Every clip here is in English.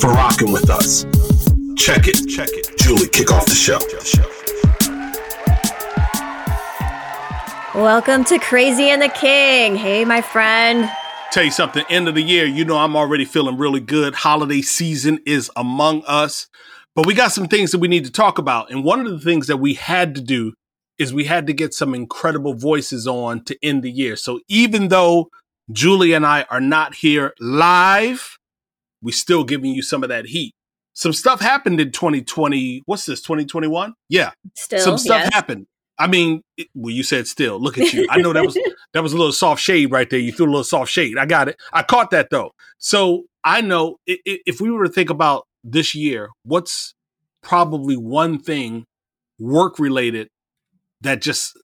for rocking with us. Check it. Check it. Julie, kick off the show. Welcome to Crazy and the King. Hey, my friend. Tell you something, end of the year, you know I'm already feeling really good. Holiday season is among us. But we got some things that we need to talk about. And one of the things that we had to do is we had to get some incredible voices on to end the year. So even though Julie and I are not here live, we still giving you some of that heat. Some stuff happened in 2020. What's this, 2021? Yeah. Still, some stuff yes. happened. I mean, it, well, you said still. Look at you. I know that was that was a little soft shade right there. You threw a little soft shade. I got it. I caught that though. So I know i- i- if we were to think about this year, what's probably one thing work related that just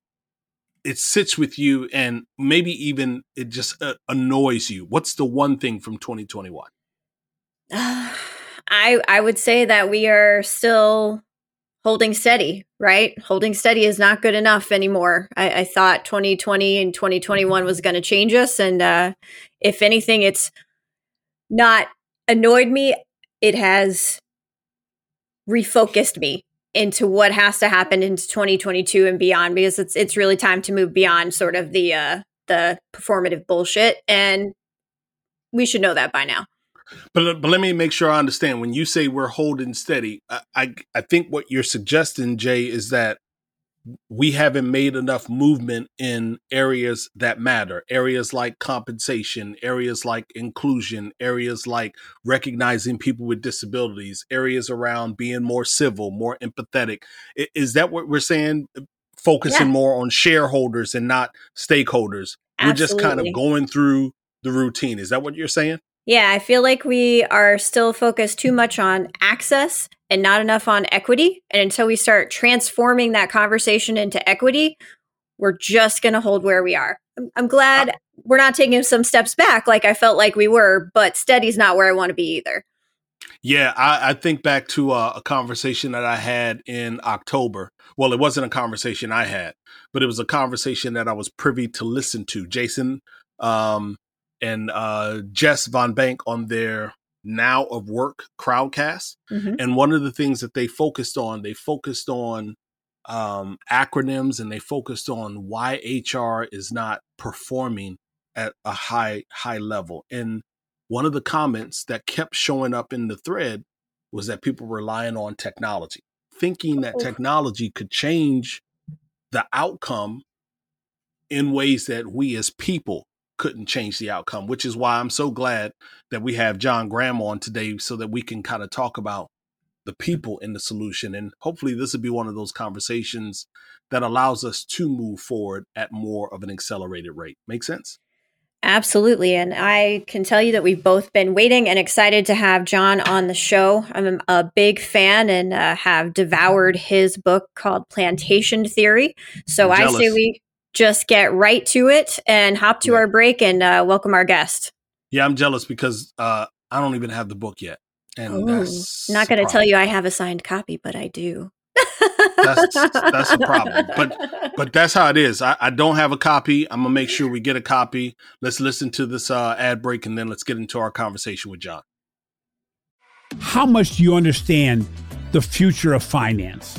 it sits with you and maybe even it just uh, annoys you. What's the one thing from 2021? I I would say that we are still holding steady, right? Holding steady is not good enough anymore. I, I thought 2020 and 2021 was going to change us, and uh, if anything, it's not annoyed me. It has refocused me into what has to happen into 2022 and beyond because it's it's really time to move beyond sort of the uh the performative bullshit and we should know that by now. But but let me make sure I understand. When you say we're holding steady, I I, I think what you're suggesting, Jay, is that we haven't made enough movement in areas that matter. Areas like compensation, areas like inclusion, areas like recognizing people with disabilities, areas around being more civil, more empathetic. Is that what we're saying? Focusing Yeah. more on shareholders and not stakeholders. We're just kind of going through the routine. Is that what you're saying? Yeah, I feel like we are still focused too much on access and not enough on equity. And until we start transforming that conversation into equity, we're just going to hold where we are. I'm, I'm glad we're not taking some steps back like I felt like we were, but steady's not where I want to be either. Yeah, I, I think back to uh, a conversation that I had in October. Well, it wasn't a conversation I had, but it was a conversation that I was privy to listen to. Jason um, and uh, Jess Von Bank on their Now of Work crowdcast. Mhm. And one of the things that they focused on, they focused on um, acronyms and they focused on why HR is not performing at a high high level. And one of the comments that kept showing up in the thread was that people relying on technology, thinking that Oh. technology could change the outcome in ways that we as people couldn't change the outcome, which is why I'm so glad that we have John Graham on today so that we can kind of talk about the people in the solution. And hopefully, this will be one of those conversations that allows us to move forward at more of an accelerated rate. Make sense? Absolutely. And I can tell you that we've both been waiting and excited to have John on the show. I'm a big fan and uh, have devoured his book called Plantation Theory. So I'm say we just get right to it and hop to Yeah. our break and uh, welcome our guest. Yeah, I'm jealous because uh, I don't even have the book yet. And Ooh, that's Not going to tell you I have a signed copy, but I do. That's- that's a problem. but that's how it is. I, I don't have a copy. I'm gonna make sure we get a copy. Let's listen to this uh, ad break and then let's get into our conversation with John. How much do you understand the future of finance?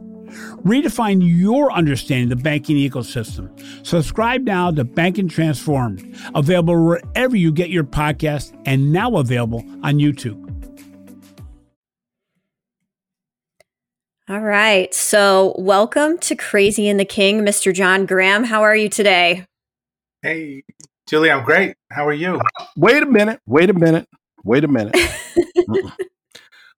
Redefine your understanding of the banking ecosystem. Subscribe now to Banking Transformed, available wherever you get your podcast and now available on YouTube. All right. So, welcome to Crazy and the King, Mr. John Graham. How are you today? Hey, Julie, I'm great. How are you? Wait a minute. Wait a minute. Wait a minute.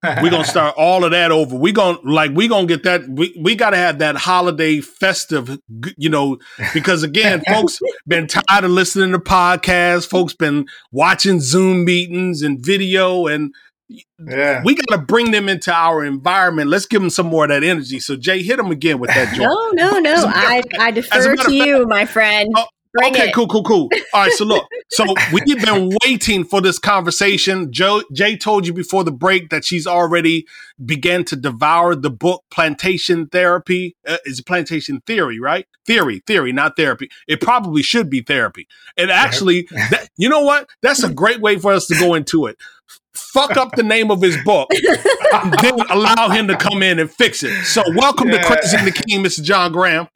we're gonna start all of that over. We gonna like we gonna get that. We we gotta have that holiday festive, you know, because again, folks been tired of listening to podcasts. Folks been watching Zoom meetings and video, and yeah. we gotta bring them into our environment. Let's give them some more of that energy. So Jay, hit them again with that. Joint. No, no, no. I I defer to you, my friend. Oh, Bring okay, it. cool, cool, cool. All right, so look, so we've been waiting for this conversation. Joe, Jay told you before the break that she's already began to devour the book Plantation Therapy. Uh, is Plantation Theory, right? Theory, theory, not therapy. It probably should be therapy. And actually, that, you know what? That's a great way for us to go into it. Fuck up the name of his book, and then allow him to come in and fix it. So, welcome yeah. to Crazy the King, Mr. John Graham.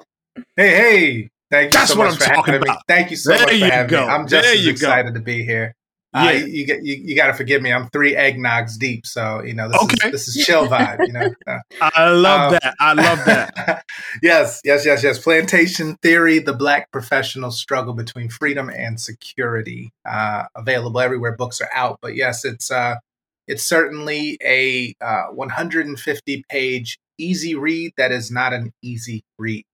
Hey, hey. Thank you That's so what I'm talking about. Me. Thank you so there much for having go. me. I'm just as excited go. to be here. Uh, yeah. Uh, you, you, you, you got to forgive me. I'm three eggnogs deep, so you know this okay. is this is chill vibe. You know, uh, I love um, that. I love that. yes, yes, yes, yes. Plantation theory: the black professional struggle between freedom and security. Uh, available everywhere books are out, but yes, it's uh, it's certainly a uh, 150 page easy read. That is not an easy read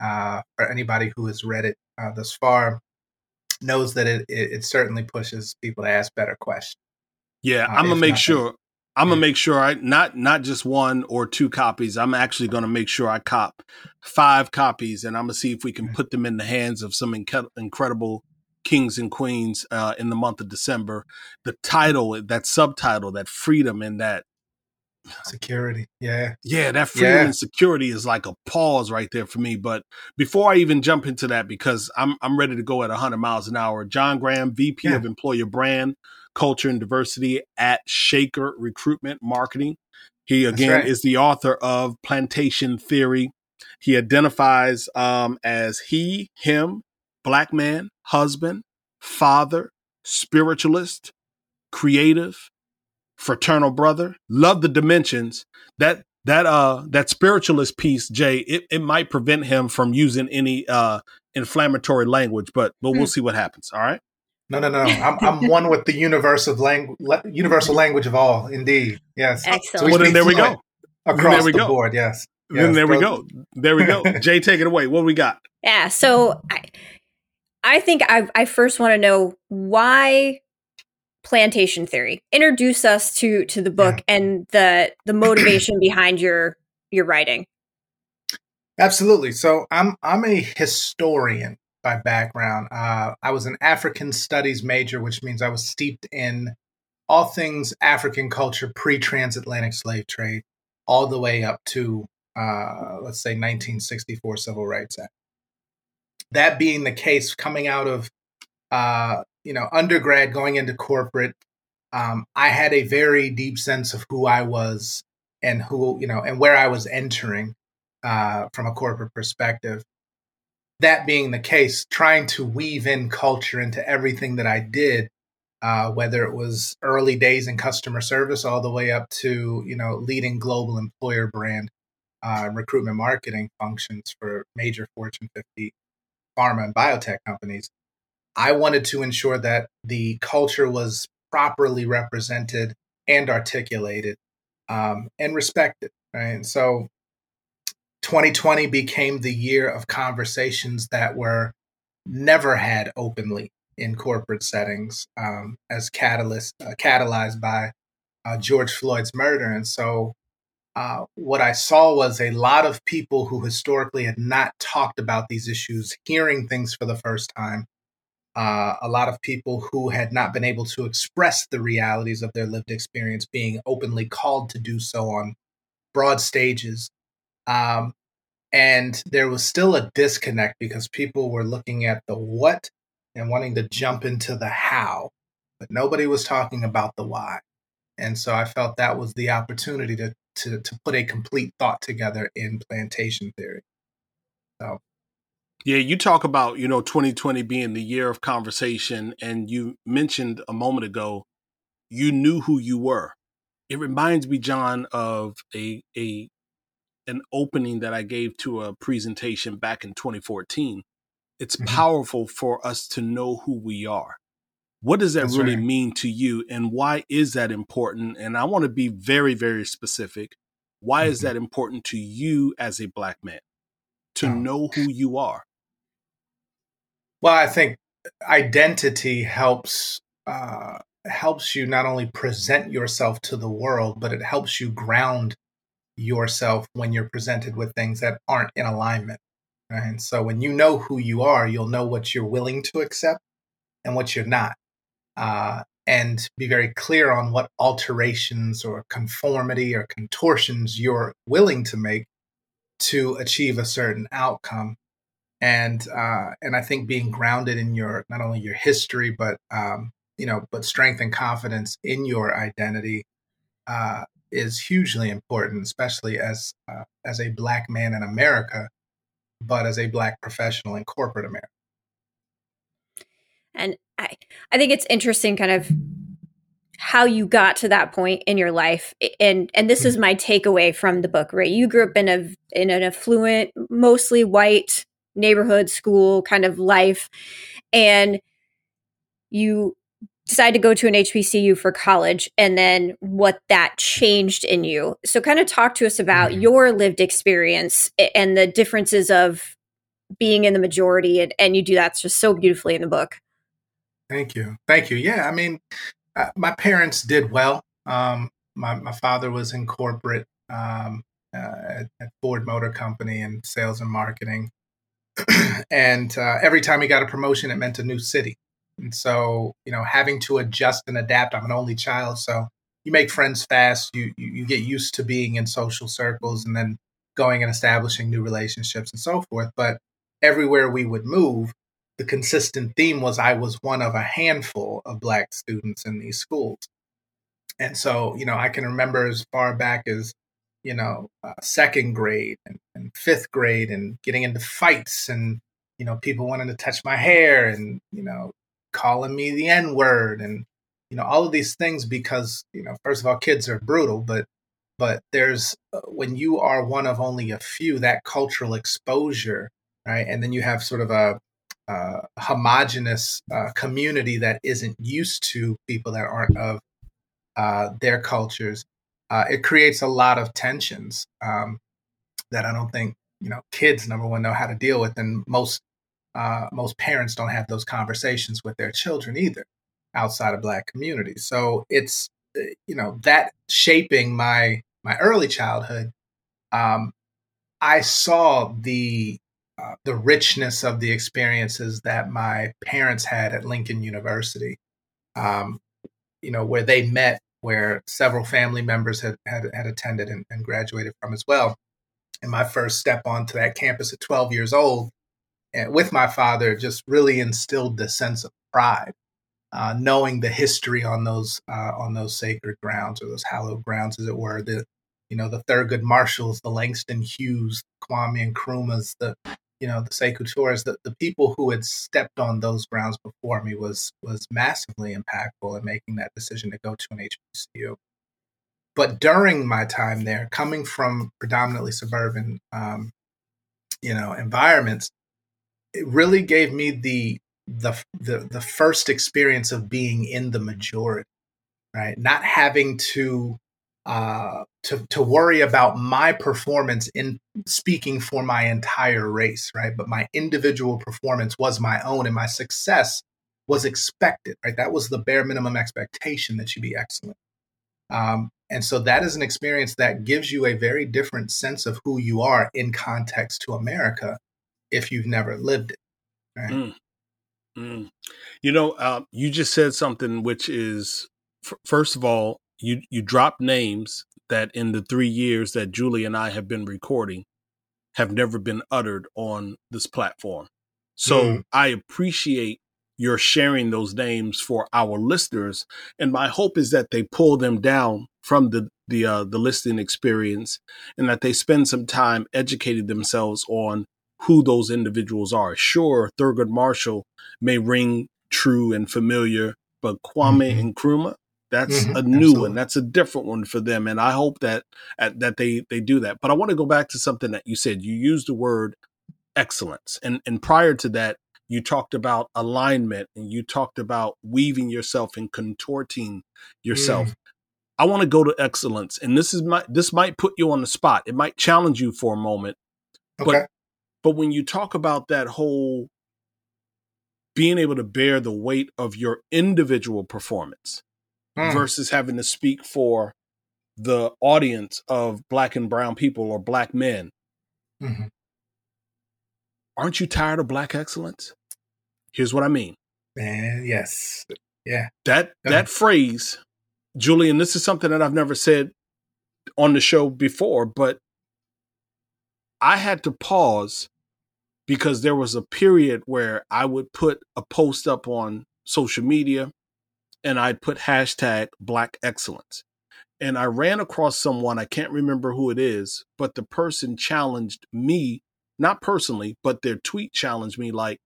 uh, for anybody who has read it uh, thus far knows that it, it, it certainly pushes people to ask better questions. Yeah, uh, I'm gonna make sure. I'm gonna make sure I not not just one or two copies. I'm actually gonna make sure I cop five copies, and I'm gonna see if we can put them in the hands of some inc- incredible kings and queens uh, in the month of December. The title, that subtitle, that freedom, and that security yeah yeah that freedom yeah. and security is like a pause right there for me but before i even jump into that because i'm i'm ready to go at 100 miles an hour john graham vp yeah. of employer brand culture and diversity at shaker recruitment marketing he again right. is the author of plantation theory he identifies um, as he him black man husband father spiritualist creative fraternal brother. Love the dimensions. That that uh that spiritualist piece, Jay, it, it might prevent him from using any uh inflammatory language, but but we'll hmm. see what happens. All right. No, no, no. I'm, I'm one with the universe of language, universal language of all. Indeed, yes. Excellent. So well, then there we go. Across there we the go. board, yes. yes. Then there we go. There we go. Jay, take it away. What we got? Yeah. So I, I think I, I first want to know why plantation theory. Introduce us to to the book yeah. and the the motivation behind your your writing. Absolutely. So i'm i'm a historian by background. Uh, i was an african studies major which means i was steeped in all things african culture pre-transatlantic slave trade all the way up to uh, let's say 1964 civil rights act. That being the case coming out of uh, you know, undergrad going into corporate, um, I had a very deep sense of who I was and who, you know, and where I was entering uh, from a corporate perspective. That being the case, trying to weave in culture into everything that I did, uh, whether it was early days in customer service all the way up to, you know, leading global employer brand uh, recruitment marketing functions for major Fortune 50 pharma and biotech companies. I wanted to ensure that the culture was properly represented and articulated um, and respected. Right. And so 2020 became the year of conversations that were never had openly in corporate settings um, as catalyst, uh, catalyzed by uh, George Floyd's murder. And so uh, what I saw was a lot of people who historically had not talked about these issues, hearing things for the first time, uh, a lot of people who had not been able to express the realities of their lived experience being openly called to do so on broad stages. Um, and there was still a disconnect because people were looking at the what and wanting to jump into the how, but nobody was talking about the why. And so I felt that was the opportunity to, to, to put a complete thought together in plantation theory. So yeah, you talk about, you know, 2020 being the year of conversation, and you mentioned a moment ago, you knew who you were. It reminds me, John, of a a an opening that I gave to a presentation back in 2014. It's Mhm. powerful for us to know who we are. What does that That's really right. mean to you and why is that important? And I want to be very, very specific. Why is Mhm. that important to you as a black man? To Oh. know who you are. Well, I think identity helps uh, helps you not only present yourself to the world, but it helps you ground yourself when you're presented with things that aren't in alignment. Right? And so, when you know who you are, you'll know what you're willing to accept and what you're not, uh, and be very clear on what alterations or conformity or contortions you're willing to make to achieve a certain outcome and uh, and I think being grounded in your not only your history but um, you know but strength and confidence in your identity uh, is hugely important, especially as uh, as a black man in America, but as a black professional in corporate America. And I, I think it's interesting kind of how you got to that point in your life. And and this is my takeaway from the book, right? You grew up in a in an affluent, mostly white neighborhood school kind of life. And you decided to go to an HBCU for college and then what that changed in you. So kind of talk to us about Mhm. your lived experience and the differences of being in the majority and, and you do that just so beautifully in the book. Thank you, thank you. Yeah, I mean, uh, my parents did well. Um, my my father was in corporate um, uh, at, Ford Motor Company in sales and marketing, and uh, every time he got a promotion, it meant a new city. And so, you know, having to adjust and adapt. I'm an only child, so you make friends fast. You you, you get used to being in social circles, and then going and establishing new relationships and so forth. But everywhere we would move, the consistent theme was I was one of a handful of black students in these schools. And so, you know, I can remember as far back as, you know, uh, second grade and, and fifth grade and getting into fights and, you know, people wanting to touch my hair and, you know, calling me the N word and, you know, all of these things because, you know, first of all, kids are brutal, but, but there's, uh, when you are one of only a few, that cultural exposure, right? And then you have sort of a, uh, homogenous uh, community that isn't used to people that aren't of uh, their cultures, uh, it creates a lot of tensions um, that I don't think you know kids number one know how to deal with, and most uh, most parents don't have those conversations with their children either outside of Black communities. So it's uh, you know that shaping my my early childhood. Um, I saw the uh, the richness of the experiences that my parents had at Lincoln University. Um, you know, where they met, where several family members had had, had attended and, and graduated from as well. And my first step onto that campus at 12 years old, and with my father, just really instilled the sense of pride, uh, knowing the history on those uh, on those sacred grounds or those hallowed grounds, as it were. The you know the Thurgood Marshalls, the Langston Hughes, Kwame Nkrumahs, the you know the Sekou Toure's, the, the people who had stepped on those grounds before me was was massively impactful in making that decision to go to an HBCU. But during my time there, coming from predominantly suburban, um, you know, environments, it really gave me the the the the first experience of being in the majority, right? Not having to uh, to to worry about my performance in speaking for my entire race, right? But my individual performance was my own, and my success was expected, right? That was the bare minimum expectation that you be excellent. Um, and so that is an experience that gives you a very different sense of who you are in context to America if you've never lived it. Right? Mm. Mm. You know, uh, you just said something which is, f- first of all, you you dropped names that in the three years that Julie and I have been recording have never been uttered on this platform. So Mm. I appreciate your sharing those names for our listeners, and my hope is that they pull them down from the the uh, the listening experience, and that they spend some time educating themselves on who those individuals are. Sure, Thurgood Marshall may ring true and familiar, but Kwame Mhm. Nkrumah, That's mm-hmm, a new absolutely. one. That's a different one for them, and I hope that that they they do that. But I want to go back to something that you said. You used the word excellence, and and prior to that, you talked about alignment, and you talked about weaving yourself and contorting yourself. Mm. I want to go to excellence, and this is my this might put you on the spot. It might challenge you for a moment, okay. but but when you talk about that whole being able to bear the weight of your individual performance mm. versus having to speak for the audience of black and brown people or black men. Mm-hmm. Aren't you tired of black excellence? Here's what I mean. Man, yes. Yeah. That that phrase, Julian, this is something that I've never said on the show before, but I had to pause because there was a period where I would put a post up on social media and I'd put hashtag black excellence. And I ran across someone, I can't remember who it is, but the person challenged me, not personally, but their tweet challenged me like,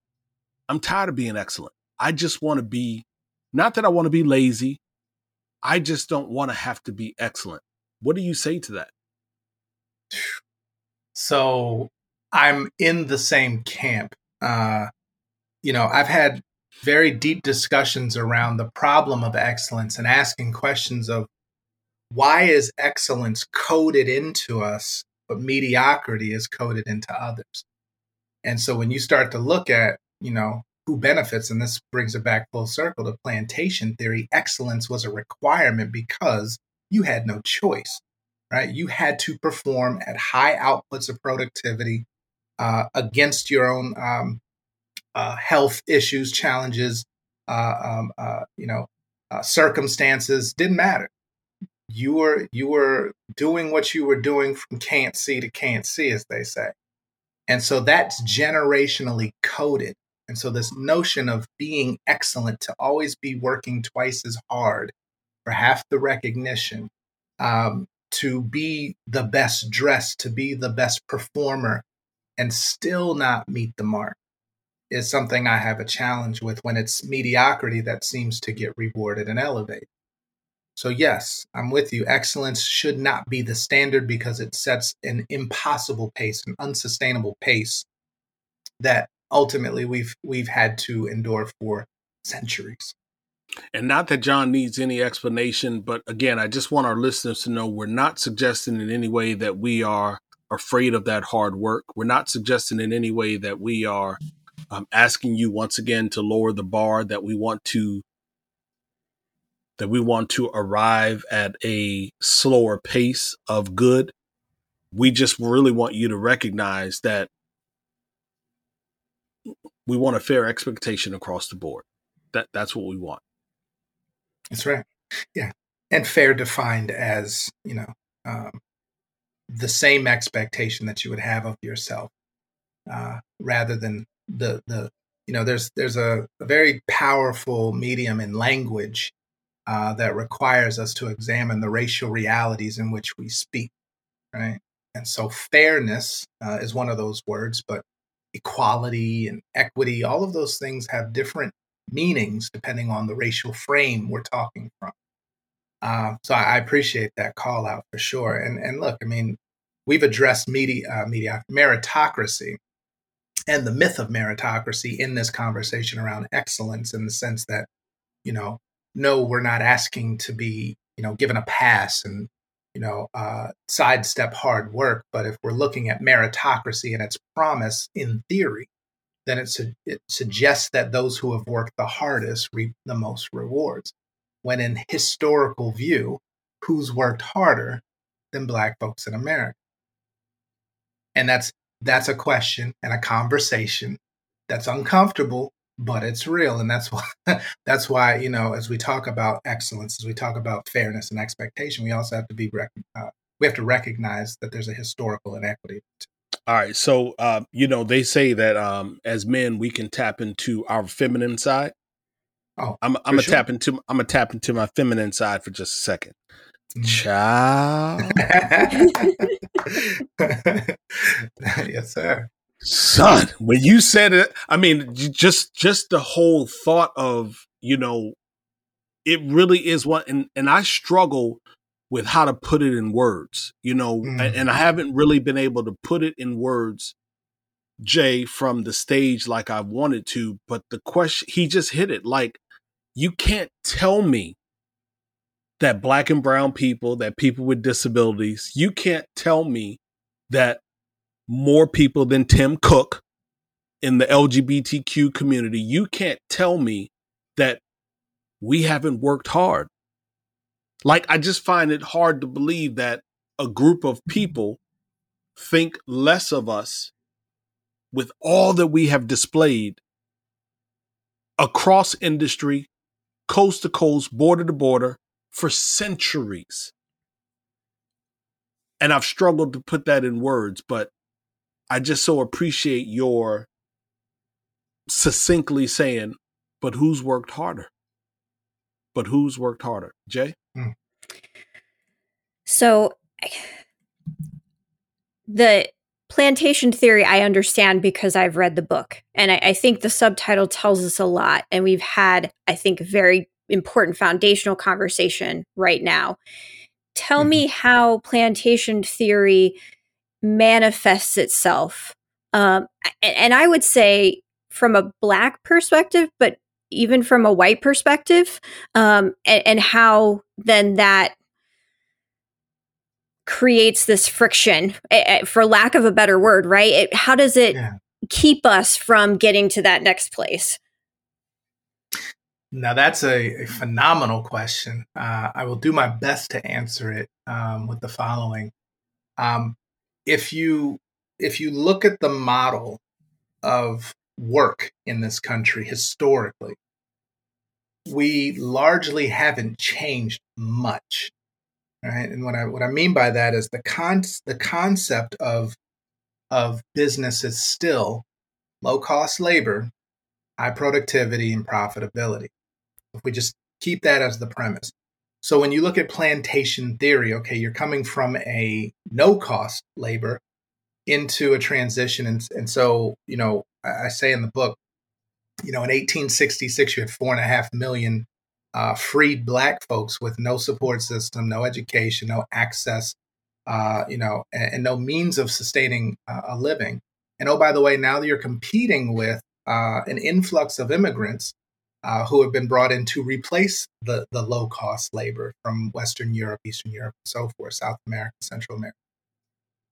I'm tired of being excellent. I just want to be, not that I want to be lazy. I just don't want to have to be excellent. What do you say to that? So I'm in the same camp. Uh, you know, I've had very deep discussions around the problem of excellence and asking questions of why is excellence coded into us, but mediocrity is coded into others. And so when you start to look at, you know, who benefits, and this brings it back full circle to plantation theory, excellence was a requirement because you had no choice, right? You had to perform at high outputs of productivity uh, against your own um, uh, health issues, challenges, uh, um, uh, you know, uh, circumstances didn't matter. You were you were doing what you were doing from can't see to can't see, as they say, and so that's generationally coded. And so this notion of being excellent, to always be working twice as hard for half the recognition, um, to be the best dressed, to be the best performer, and still not meet the mark is something I have a challenge with when it's mediocrity that seems to get rewarded and elevated. So, yes, I'm with you. Excellence should not be the standard because it sets an impossible pace, an unsustainable pace that ultimately we've we've had to endure for centuries. And not that John needs any explanation, but again, I just want our listeners to know we're not suggesting in any way that we are afraid of that hard work. We're not suggesting in any way that we are um, asking you once again to lower the bar. That we want to that we want to arrive at a slower pace of good. We just really want you to recognize that we want a fair expectation across the board. That that's what we want. That's right. Yeah, and fair defined as you know um, the same expectation that you would have of yourself, uh, rather than the the you know there's there's a, very powerful medium in language uh, that requires us to examine the racial realities in which we speak, right? And so fairness uh, is one of those words, but equality and equity, all of those things have different meanings depending on the racial frame we're talking from. Uh, so I, I, appreciate that call out for sure. And and look, I mean, we've addressed media, uh, media meritocracy and the myth of meritocracy in this conversation around excellence in the sense that, you know, no, we're not asking to be, you know, given a pass and, you know, uh, sidestep hard work. But if we're looking at meritocracy and its promise in theory, then it, su- it suggests that those who have worked the hardest reap the most rewards when in historical view, who's worked harder than Black folks in America? And that's that's a question and a conversation that's uncomfortable, but it's real. And that's why that's why, you know, as we talk about excellence, as we talk about fairness and expectation, we also have to be uh, we have to recognize that there's a historical inequity. All right. So, uh, you know, they say that um, as men, we can tap into our feminine side. Oh, I'm, I'm gonna sure. tap into I'm gonna tap into my feminine side for just a second. Child. yes, sir. Son, when you said it, I mean, just just the whole thought of you know it really is what, and, and I struggle with how to put it in words, you know, Mm. and, and I haven't really been able to put it in words, Jay, from the stage like I wanted to. But the question, he just hit it. Like, you can't tell me that black and brown people, that people with disabilities, you can't tell me that more people than Tim Cook in the LGBTQ community, you can't tell me that we haven't worked hard. Like, I just find it hard to believe that a group of people think less of us with all that we have displayed across industry, coast to coast, border to border for centuries. And I've struggled to put that in words, but I just so appreciate your succinctly saying, but who's worked harder? But who's worked harder? Jay? Mm. So the plantation theory I understand because I've read the book. And I, I, think the subtitle tells us a lot. And we've had, I think, very important foundational conversation right now. Tell mm-hmm. me how plantation theory manifests itself. Um, and, and I would say from a black perspective, but even from a white perspective, um, and, and how then that creates this friction for lack of a better word right it, how does it yeah. keep us from getting to that next place now that's a, a phenomenal question uh, i will do my best to answer it um, with the following um, if you if you look at the model of work in this country historically we largely haven't changed much right? And what I what I mean by that is the con the concept of of business is still low cost labor, high productivity, and profitability. If we just keep that as the premise. So when you look at plantation theory, okay, you're coming from a no cost labor into a transition. And, and so, you know, I, I say in the book, you know, in 1866, you had four and a half million uh, freed black folks with no support system, no education, no access, uh, you know, and, and, no means of sustaining uh, a living. And oh, by the way, now that you're competing with uh, an influx of immigrants uh, who have been brought in to replace the, the low cost labor from Western Europe, Eastern Europe, and so forth, South America, Central America.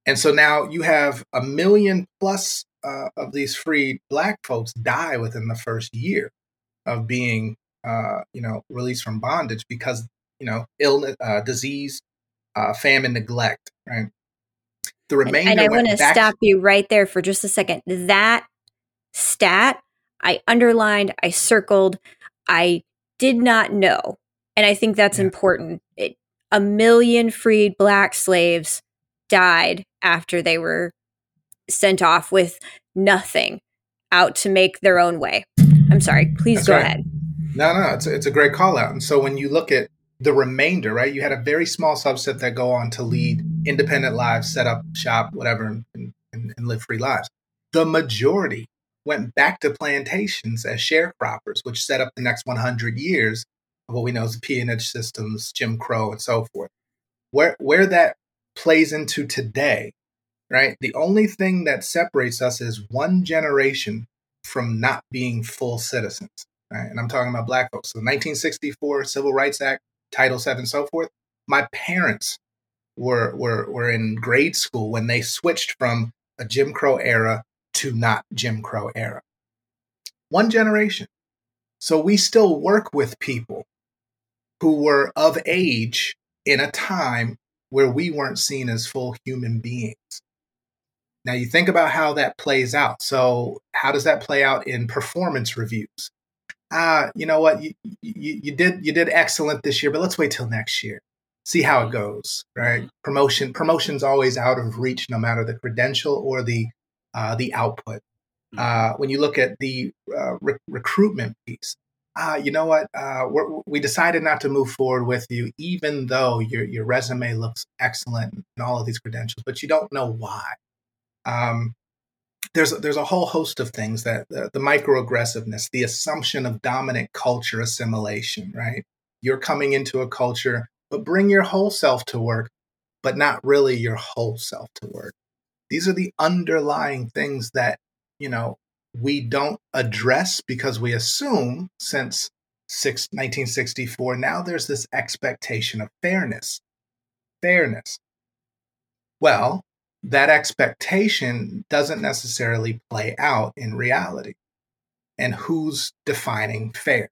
And so now you have a million plus uh, of these freed black folks die within the first year of being uh, you know, released from bondage because, you know, illness, uh, disease, uh, famine, neglect, right? The remainder. And, and I want to stop you right there for just a second. That stat I underlined, I circled, I did not know. And I think that's yeah. important. It, a million freed black slaves died after they were sent off with nothing out to make their own way. I'm sorry, please that's go right. ahead. No, no, it's a, it's a great call out. And so when you look at the remainder, right, you had a very small subset that go on to lead independent lives, set up shop, whatever, and, and, and live free lives. The majority went back to plantations as sharecroppers, which set up the next 100 years of what we know as the peonage systems, Jim Crow, and so forth. Where where that plays into today, right? The only thing that separates us is one generation from not being full citizens right? and I'm talking about black folks. So 1964 Civil Rights Act, Title VII, and so forth. My parents were were were in grade school when they switched from a Jim Crow era to not Jim Crow era. One generation. So we still work with people who were of age in a time where we weren't seen as full human beings. Now you think about how that plays out. So how does that play out in performance reviews? ah, you know what, you, you, you did you did excellent this year, but let's wait till next year, see how it goes. Right? Mm-hmm. Promotion promotion's always out of reach, no matter the credential or the uh, the output. Mm-hmm. Uh, when you look at the uh, re- recruitment piece, ah, you know what, uh, we decided not to move forward with you, even though your your resume looks excellent and all of these credentials, but you don't know why. Um, there's there's a whole host of things that the, the microaggressiveness, the assumption of dominant culture assimilation, right? you're coming into a culture, but bring your whole self to work, but not really your whole self to work. These are the underlying things that, you know, we don't address because we assume since 1964, now there's this expectation of fairness. Fairness. Well, that expectation doesn't necessarily play out in reality. And who's defining fair?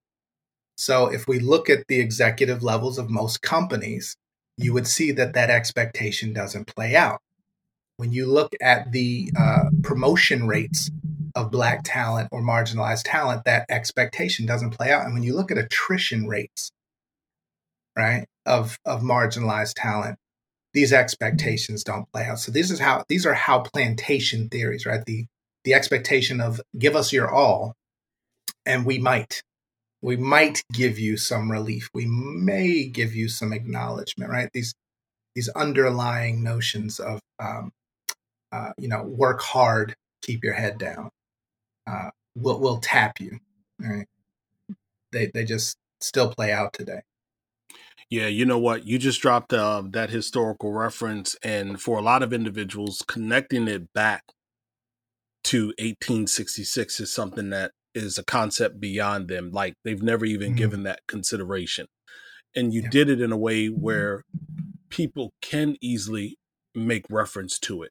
So, if we look at the executive levels of most companies, you would see that that expectation doesn't play out. When you look at the uh, promotion rates of Black talent or marginalized talent, that expectation doesn't play out. And when you look at attrition rates, right, of, of marginalized talent, these expectations don't play out. So this is how these are how plantation theories, right? The the expectation of give us your all, and we might. We might give you some relief. We may give you some acknowledgement, right? These these underlying notions of um, uh, you know work hard, keep your head down. Uh, will will tap you, right? They they just still play out today. Yeah, you know what? You just dropped uh, that historical reference, and for a lot of individuals, connecting it back to 1866 is something that is a concept beyond them. Like they've never even mm-hmm. given that consideration. And you yeah. did it in a way where people can easily make reference to it.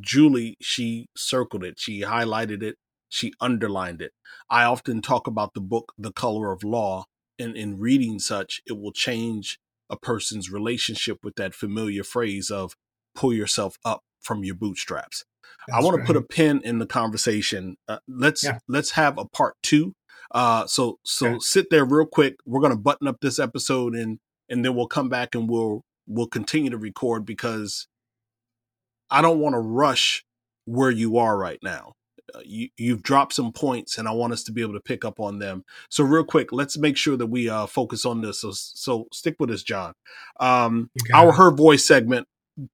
Julie, she circled it, she highlighted it, she underlined it. I often talk about the book, The Color of Law, and in reading such, it will change a person's relationship with that familiar phrase of pull yourself up from your bootstraps. That's I want right. to put a pin in the conversation. Uh, let's yeah. let's have a part two. Uh, so so okay. sit there real quick. We're gonna button up this episode and and then we'll come back and we'll we'll continue to record because I don't want to rush where you are right now. Uh, you, you've dropped some points and I want us to be able to pick up on them. So real quick, let's make sure that we uh, focus on this. So, so stick with us, John. Um, our Her Voice segment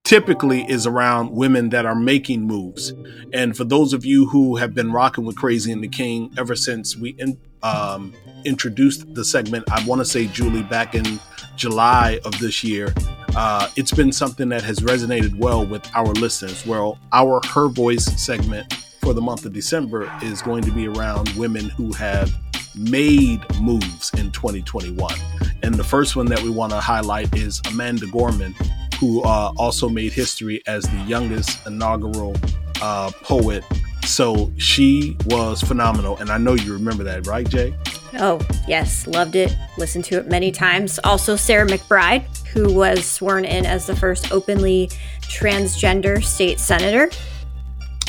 typically is around women that are making moves. And for those of you who have been rocking with Crazy and the King ever since we in, um, introduced the segment, I want to say, Julie, back in July of this year, uh, it's been something that has resonated well with our listeners. Well, our Her Voice segment for the month of December is going to be around women who have made moves in 2021. And the first one that we want to highlight is Amanda Gorman, who uh, also made history as the youngest inaugural uh, poet. So she was phenomenal. And I know you remember that, right, Jay? Oh, yes. Loved it. Listened to it many times. Also, Sarah McBride, who was sworn in as the first openly transgender state senator.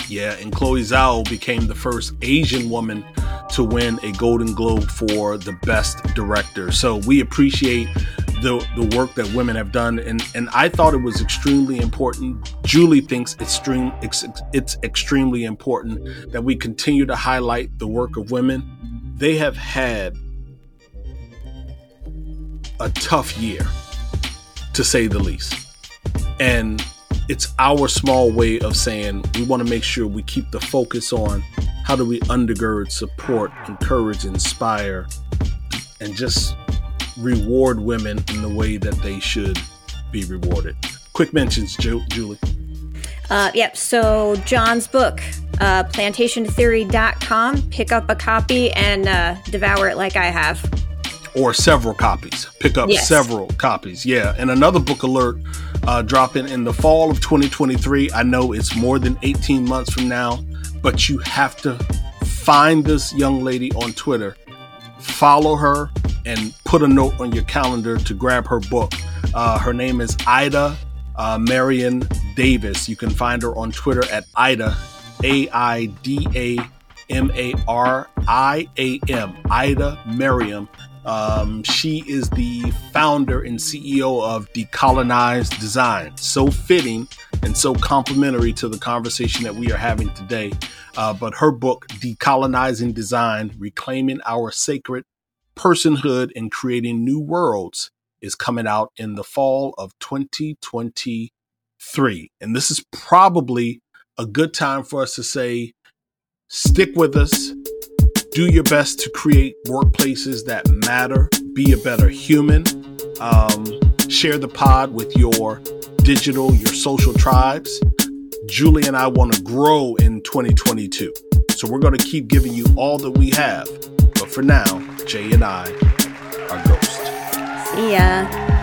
Yeah, and Chloe Zhao became the first Asian woman to win a Golden Globe for the best director. So we appreciate the the work that women have done, and and I thought it was extremely important. Julie thinks it's extreme it's, it's extremely important that we continue to highlight the work of women. They have had a tough year, to say the least, and it's our small way of saying we want to make sure we keep the focus on how do we undergird, support, encourage, inspire, and just reward women in the way that they should be rewarded. Quick mentions, Julie. Uh, yep. So John's book, uh, plantationtheory.com. Pick up a copy and uh, devour it like I have. Or several copies. Pick up yes. several copies. Yeah. And another book alert uh, dropping in the fall of 2023. I know it's more than 18 months from now, but you have to find this young lady on Twitter, follow her, and put a note on your calendar to grab her book. Uh, her name is Aida uh, Mariam Davis. You can find her on Twitter at Aida, A I D A M A R I A M, Aida Mariam. Um, she is the founder and CEO of Decolonized Design. So fitting and so complementary to the conversation that we are having today. Uh, but her book, Decolonizing Design Reclaiming Our Sacred Personhood and Creating New Worlds, is coming out in the fall of 2023. And this is probably a good time for us to say, stick with us do your best to create workplaces that matter, be a better human. Um, share the pod with your digital, your social tribes. Julie and I want to grow in 2022. So we're going to keep giving you all that we have. But for now, Jay and I are ghosts. See ya.